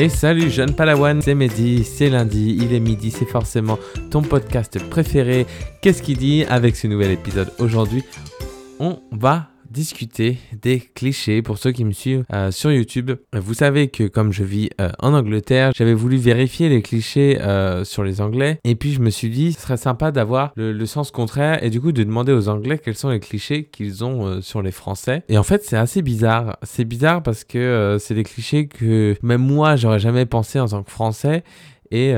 Et salut jeune palawan, c'est Mehdi, c'est lundi, il est midi, c'est forcément ton podcast préféré. Qu'est-ce qu'il dit avec ce nouvel épisode Aujourd'hui, on va discuter des clichés pour ceux qui me suivent euh, sur YouTube. Vous savez que comme je vis euh, en Angleterre, j'avais voulu vérifier les clichés euh, sur les Anglais et puis je me suis dit ce serait sympa d'avoir le, sens contraire et du coup de demander aux Anglais quels sont les clichés qu'ils ont sur les Français. Et en fait c'est assez bizarre. C'est bizarre parce que c'est des clichés que même moi j'aurais jamais pensé en tant que Français. Et,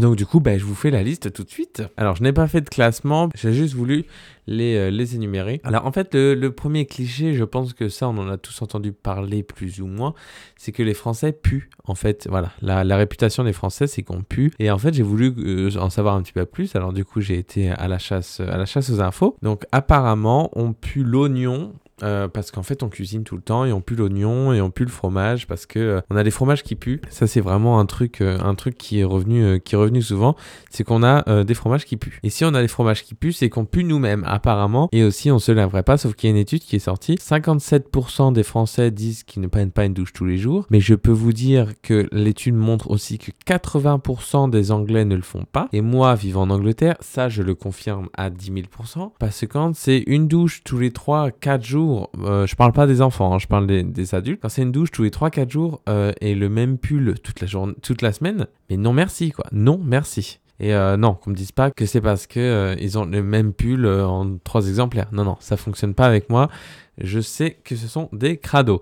donc du coup, bah, je vous fais la liste tout de suite. Alors, je n'ai pas fait de classement, j'ai juste voulu les, euh, les énumérer. Alors en fait, le, premier cliché, je pense que ça, on en a tous entendu parler plus ou moins, c'est que les Français puent. En fait, voilà, la, la réputation des Français, c'est qu'on pue. Et en fait, j'ai voulu euh, en savoir un petit peu plus. Alors du coup, j'ai été à la chasse, à la chasse aux infos. Donc apparemment, on pue l'oignon euh, parce qu'en fait on cuisine tout le temps et on pue l'oignon et on pue le fromage parce que euh, on a des fromages qui puent. Ça c'est vraiment un truc, euh, un truc qui est revenu, qui est revenu souvent, c'est qu'on a des fromages qui puent. Et si on a des fromages qui puent, c'est qu'on pue nous-mêmes apparemment. Et aussi on se laverait pas, sauf qu'il y a une étude qui est sortie. 57% des Français disent qu'ils ne prennent pas une douche tous les jours, mais je peux vous dire que l'étude montre aussi que 80% des Anglais ne le font pas. Et moi, vivant en Angleterre, ça je le confirme à 10 000%, parce que quand c'est une douche tous les 3-4 jours euh, je parle pas des enfants, hein, je parle des, adultes, quand c'est une douche tous les 3-4 jours euh, et le même pull toute la, journée, toute la semaine, mais non merci quoi, non merci. Et euh, non, qu'on me dise pas que c'est parce que ils ont le même pull en trois exemplaires. Non, non, ça fonctionne pas avec moi. Je sais que ce sont des crados.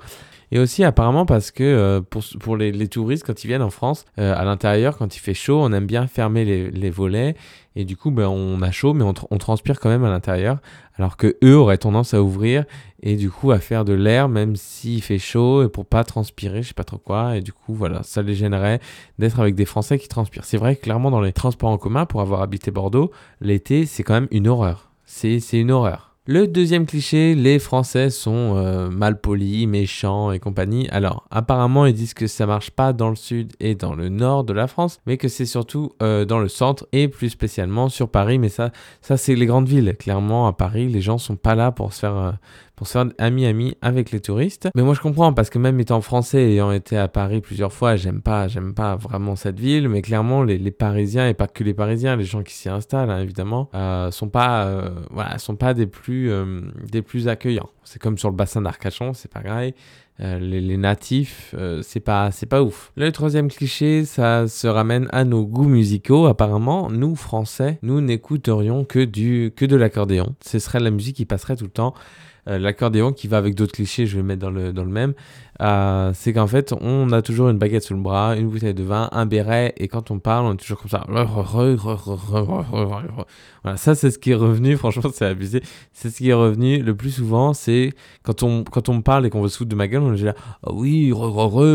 Et aussi apparemment parce que pour, pour les, touristes, quand ils viennent en France, à l'intérieur, quand il fait chaud, on aime bien fermer les, volets. Et du coup, ben, on a chaud, mais on, on transpire quand même à l'intérieur. Alors que eux auraient tendance à ouvrir et du coup à faire de l'air même s'il fait chaud et pour pas transpirer, je sais pas trop quoi. Et du coup, voilà, ça les gênerait d'être avec des Français qui transpirent. C'est vrai que clairement dans les transports en commun, pour avoir habité Bordeaux, l'été, c'est quand même une horreur. C'est une horreur. Le deuxième cliché, les Français sont euh, mal polis, méchants et compagnie. Alors, apparemment, ils disent que ça marche pas dans le sud et dans le nord de la France, mais que c'est surtout euh, dans le centre et plus spécialement sur Paris. Mais ça, ça c'est les grandes villes. Clairement, à Paris, les gens sont pas là pour se faire euh, pour se faire ami-ami avec les touristes. Mais moi je comprends parce que même étant français et ayant été à Paris plusieurs fois, j'aime pas, j'aime pas vraiment cette ville. Mais clairement, les, les, Parisiens et pas que les Parisiens, les gens qui s'y installent hein, évidemment, euh, sont pas, euh, sont pas des plus, euh, des plus accueillants. C'est comme sur le bassin d'Arcachon, c'est pareil. Euh, les, les, natifs, euh, c'est pas, c'est pas ouf. Le troisième cliché, ça se ramène à nos goûts musicaux. Apparemment, nous Français, nous n'écouterions que du, que de l'accordéon. Ce serait la musique qui passerait tout le temps. Euh, l'accordéon qui va avec d'autres clichés, je vais mettre dans le, dans le même, euh, c'est qu'en fait, on a toujours une baguette sous le bras, une bouteille de vin, un béret, et quand on parle, on est toujours comme ça. Voilà, ça, c'est ce qui est revenu, franchement, c'est abusé. C'est ce qui est revenu le plus souvent, c'est quand on, quand on parle et qu'on veut se foutre de ma gueule, on est là, ah oui,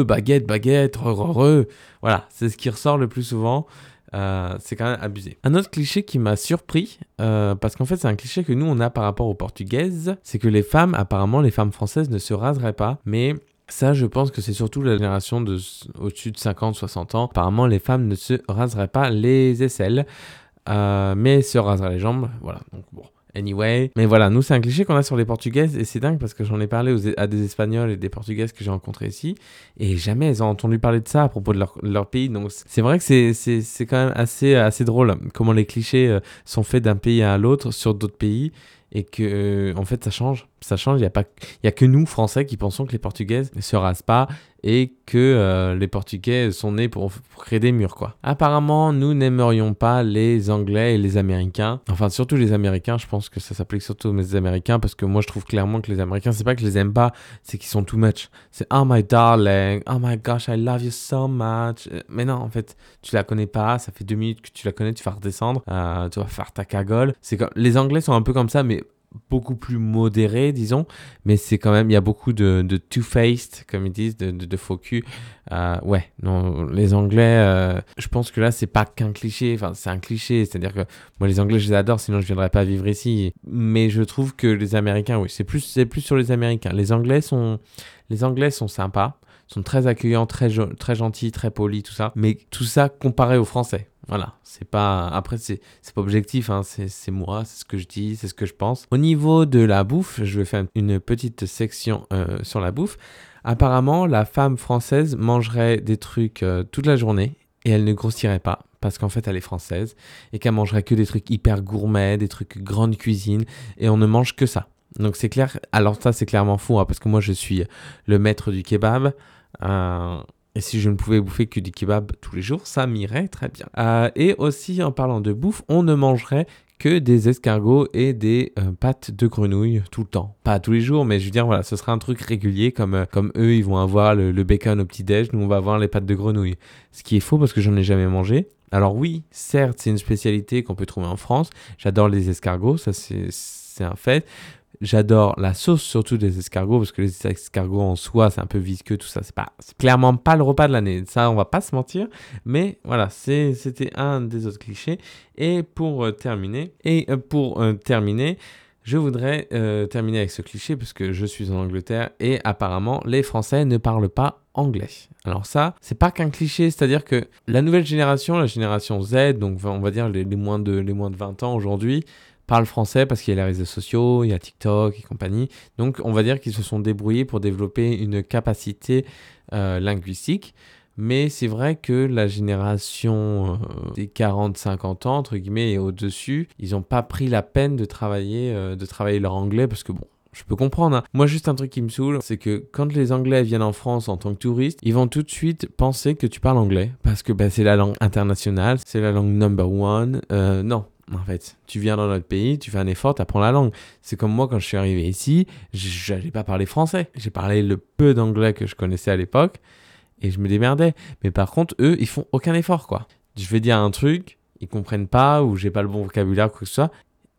baguette, baguette, re. Voilà, c'est ce qui ressort le plus souvent. Euh, c'est quand même abusé. Un autre cliché qui m'a surpris, euh, parce qu'en fait c'est un cliché que nous on a par rapport aux portugaises, c'est que les femmes, apparemment les femmes françaises ne se raseraient pas, mais ça, je pense que c'est surtout la génération de au-dessus de 50-60 ans. Apparemment, les femmes ne se raseraient pas les aisselles, euh, mais se raseraient les jambes. Voilà, donc bon. Anyway. Mais voilà, nous, c'est un cliché qu'on a sur les Portugaises et c'est dingue parce que j'en ai parlé à des Espagnols et des Portugaises que j'ai rencontrés ici et jamais elles ont entendu parler de ça à propos de leur, pays. Donc, c'est vrai que c'est quand même assez, assez drôle comment les clichés euh, sont faits d'un pays à l'autre sur d'autres pays et que euh, en fait ça change. Ça change. Il y a pas y a que nous français qui pensons que les portugaises se rasent pas et que euh, les portugais sont nés pour, créer des murs quoi. Apparemment nous n'aimerions pas les anglais et les américains. Enfin surtout les américains. Je pense que ça s'applique surtout aux américains parce que moi je trouve clairement que les américains c'est pas que je les aime pas c'est qu'ils sont too much. C'est oh my darling oh my gosh I love you so much. Euh, mais non en fait tu la connais pas. Ça fait deux minutes que tu la connais tu vas redescendre tu vas faire ta cagole. C'est comme les anglais sont un peu comme ça mais beaucoup plus modéré, disons, mais c'est quand même, il y a beaucoup de, de two-faced, comme ils disent, de, de, faux. Euh, ouais, non, les Anglais, euh, je pense que là, c'est pas qu'un cliché, enfin, c'est un cliché, c'est-à-dire que moi, les Anglais, je les adore, sinon je viendrais pas vivre ici. Mais je trouve que les Américains, oui, c'est plus, c'est plus sur les Américains. Les Anglais sont, Les Anglais sont sympas, sont très accueillants, très, très gentils, très polis, tout ça. Mais tout ça comparé aux Français. Voilà, c'est pas. Après, c'est pas objectif, hein. c'est moi, c'est ce que je dis, c'est ce que je pense. Au niveau de la bouffe, je vais faire une petite section euh, sur la bouffe. Apparemment, la femme française mangerait des trucs euh, toute la journée et elle ne grossirait pas parce qu'en fait elle est française et qu'elle mangerait que des trucs hyper gourmets, des trucs grande cuisine et on ne mange que ça. Donc c'est clair, alors ça c'est clairement fou hein, parce que moi je suis le maître du kebab. Euh, et si je ne pouvais bouffer que du kebab tous les jours, ça m'irait très bien. Euh, et aussi, en parlant de bouffe, on ne mangerait que des escargots et des euh, pâtes de grenouille tout le temps. Pas tous les jours, mais je veux dire, voilà, ce sera un truc régulier, comme, euh, comme eux, ils vont avoir le, bacon au petit-déj, nous, on va avoir les pâtes de grenouille. Ce qui est faux parce que j'en ai jamais mangé. Alors oui, certes, c'est une spécialité qu'on peut trouver en France. J'adore les escargots, ça c'est un fait. J'adore la sauce surtout des escargots parce que les escargots en soi c'est un peu visqueux tout ça. C'est pas clairement pas le repas de l'année. Ça on va pas se mentir. Mais voilà c'était un des autres clichés. Et pour euh, terminer et euh, pour euh, terminer je voudrais terminer avec ce cliché parce que je suis en Angleterre et apparemment les Français ne parlent pas anglais. Alors ça, c'est pas qu'un cliché, c'est-à-dire que la nouvelle génération, la génération Z, donc on va dire les, moins, de, les moins de 20 ans aujourd'hui, parlent français parce qu'il y a les réseaux sociaux, il y a TikTok et compagnie. Donc on va dire qu'ils se sont débrouillés pour développer une capacité euh, linguistique. Mais c'est vrai que la génération euh, des 40-50 ans, entre guillemets, et au-dessus, ils n'ont pas pris la peine de travailler, euh, de travailler leur anglais parce que bon, je peux comprendre. Hein. Moi, juste un truc qui me saoule, c'est que quand les Anglais viennent en France en tant que touristes, ils vont tout de suite penser que tu parles anglais parce que bah, c'est la langue internationale, c'est la langue number one. non, en fait. Tu viens dans notre pays, tu fais un effort, tu apprends la langue. C'est comme moi quand je suis arrivé ici, je n'allais pas parler français. J'ai parlé le peu d'anglais que je connaissais à l'époque et je me démerdais. Mais par contre, eux, ils font aucun effort, quoi. Je vais dire un truc, ils comprennent pas ou j'ai pas le bon vocabulaire, quoi que ce soit.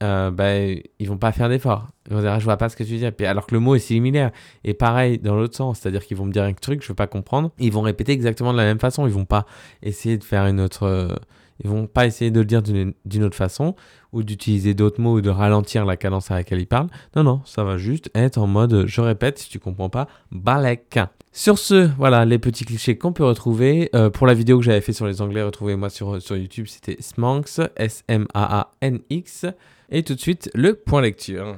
Euh, ben, ils vont pas faire d'effort. Ils vont dire, je vois pas ce que tu dis. Alors que le mot est similaire. Et pareil, dans l'autre sens. C'est-à-dire qu'ils vont me dire un truc, je veux pas comprendre. Ils vont répéter exactement de la même façon. Ils vont pas essayer de faire une autre. Euh, ils vont pas essayer de le dire d'une autre façon ou d'utiliser d'autres mots ou de ralentir la cadence à laquelle ils parlent. Non, non, ça va juste être en mode, je répète, si tu comprends pas, balek. Sur ce, voilà les petits clichés qu'on peut retrouver. Euh, pour la vidéo que j'avais fait sur les anglais, retrouvez-moi sur, sur YouTube, c'était Smanx, S-M-A-A-N-X. Et tout de suite, le point lecture.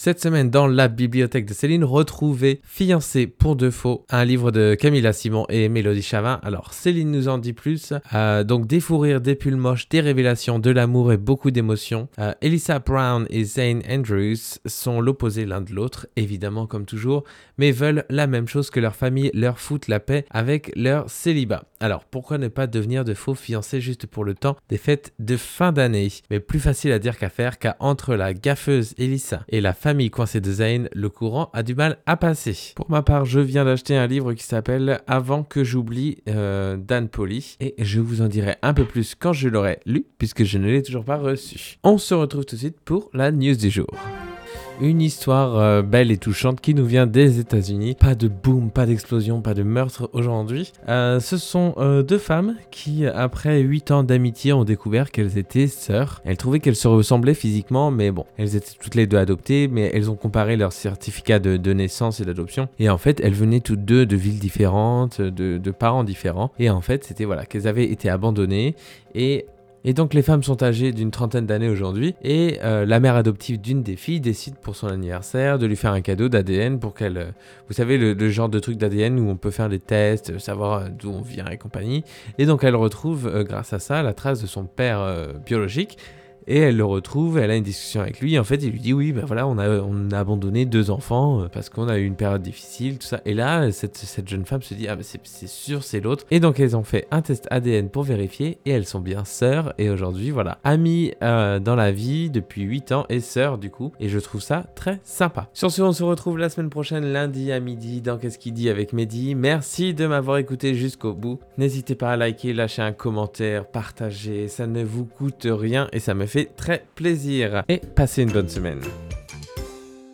Cette semaine, dans la bibliothèque de Céline, retrouvez Fiancé pour de faux, un livre de Camilla Simon et Mélodie Chavin. Alors, Céline nous en dit plus. Euh, donc, des fous rires, des pulls moches, des révélations, de l'amour et beaucoup d'émotions. Euh, Elisa Brown et Zane Andrews sont l'opposé l'un de l'autre, évidemment, comme toujours, mais veulent la même chose que leur famille leur fout la paix avec leur célibat. Alors, pourquoi ne pas devenir de faux fiancés juste pour le temps des fêtes de fin d'année? Mais plus facile à dire qu'à faire, car entre la gaffeuse Elisa et la famille coincée de Zane, le courant a du mal à passer. Pour ma part, je viens d'acheter un livre qui s'appelle Avant que j'oublie euh, Dan Polly et je vous en dirai un peu plus quand je l'aurai lu puisque je ne l'ai toujours pas reçu. On se retrouve tout de suite pour la news du jour une histoire euh, belle et touchante qui nous vient des États-Unis. Pas de boom, pas d'explosion, pas de meurtre aujourd'hui. Euh, ce sont euh, deux femmes qui, après 8 ans d'amitié, ont découvert qu'elles étaient sœurs. Elles trouvaient qu'elles se ressemblaient physiquement, mais bon, elles étaient toutes les deux adoptées, mais elles ont comparé leurs certificats de, naissance et d'adoption. Et en fait, elles venaient toutes deux de villes différentes, de, de parents différents. Et en fait, c'était voilà, qu'elles avaient été abandonnées et et donc les femmes sont âgées d'une trentaine d'années aujourd'hui et euh, la mère adoptive d'une des filles décide pour son anniversaire de lui faire un cadeau d'ADN pour qu'elle... Euh, vous savez le, genre de truc d'ADN où on peut faire des tests, savoir euh, d'où on vient et compagnie. Et donc elle retrouve grâce à ça la trace de son père biologique et elle le retrouve, elle a une discussion avec lui. En fait, il lui dit Oui, ben voilà, on a, on a abandonné deux enfants euh, parce qu'on a eu une période difficile, tout ça. Et là, cette, cette jeune femme se dit Ah, ben c'est sûr, c'est l'autre. Et donc, elles ont fait un test ADN pour vérifier et elles sont bien sœurs. Et aujourd'hui, voilà, amies euh, dans la vie depuis 8 ans et sœurs du coup. Et je trouve ça très sympa. Sur ce, on se retrouve la semaine prochaine, lundi à midi, dans Qu'est-ce qu'il dit avec Mehdi. Merci de m'avoir écouté jusqu'au bout. N'hésitez pas à liker, lâcher un commentaire, partager. Ça ne vous coûte rien et ça me très plaisir. Et passez une bonne semaine.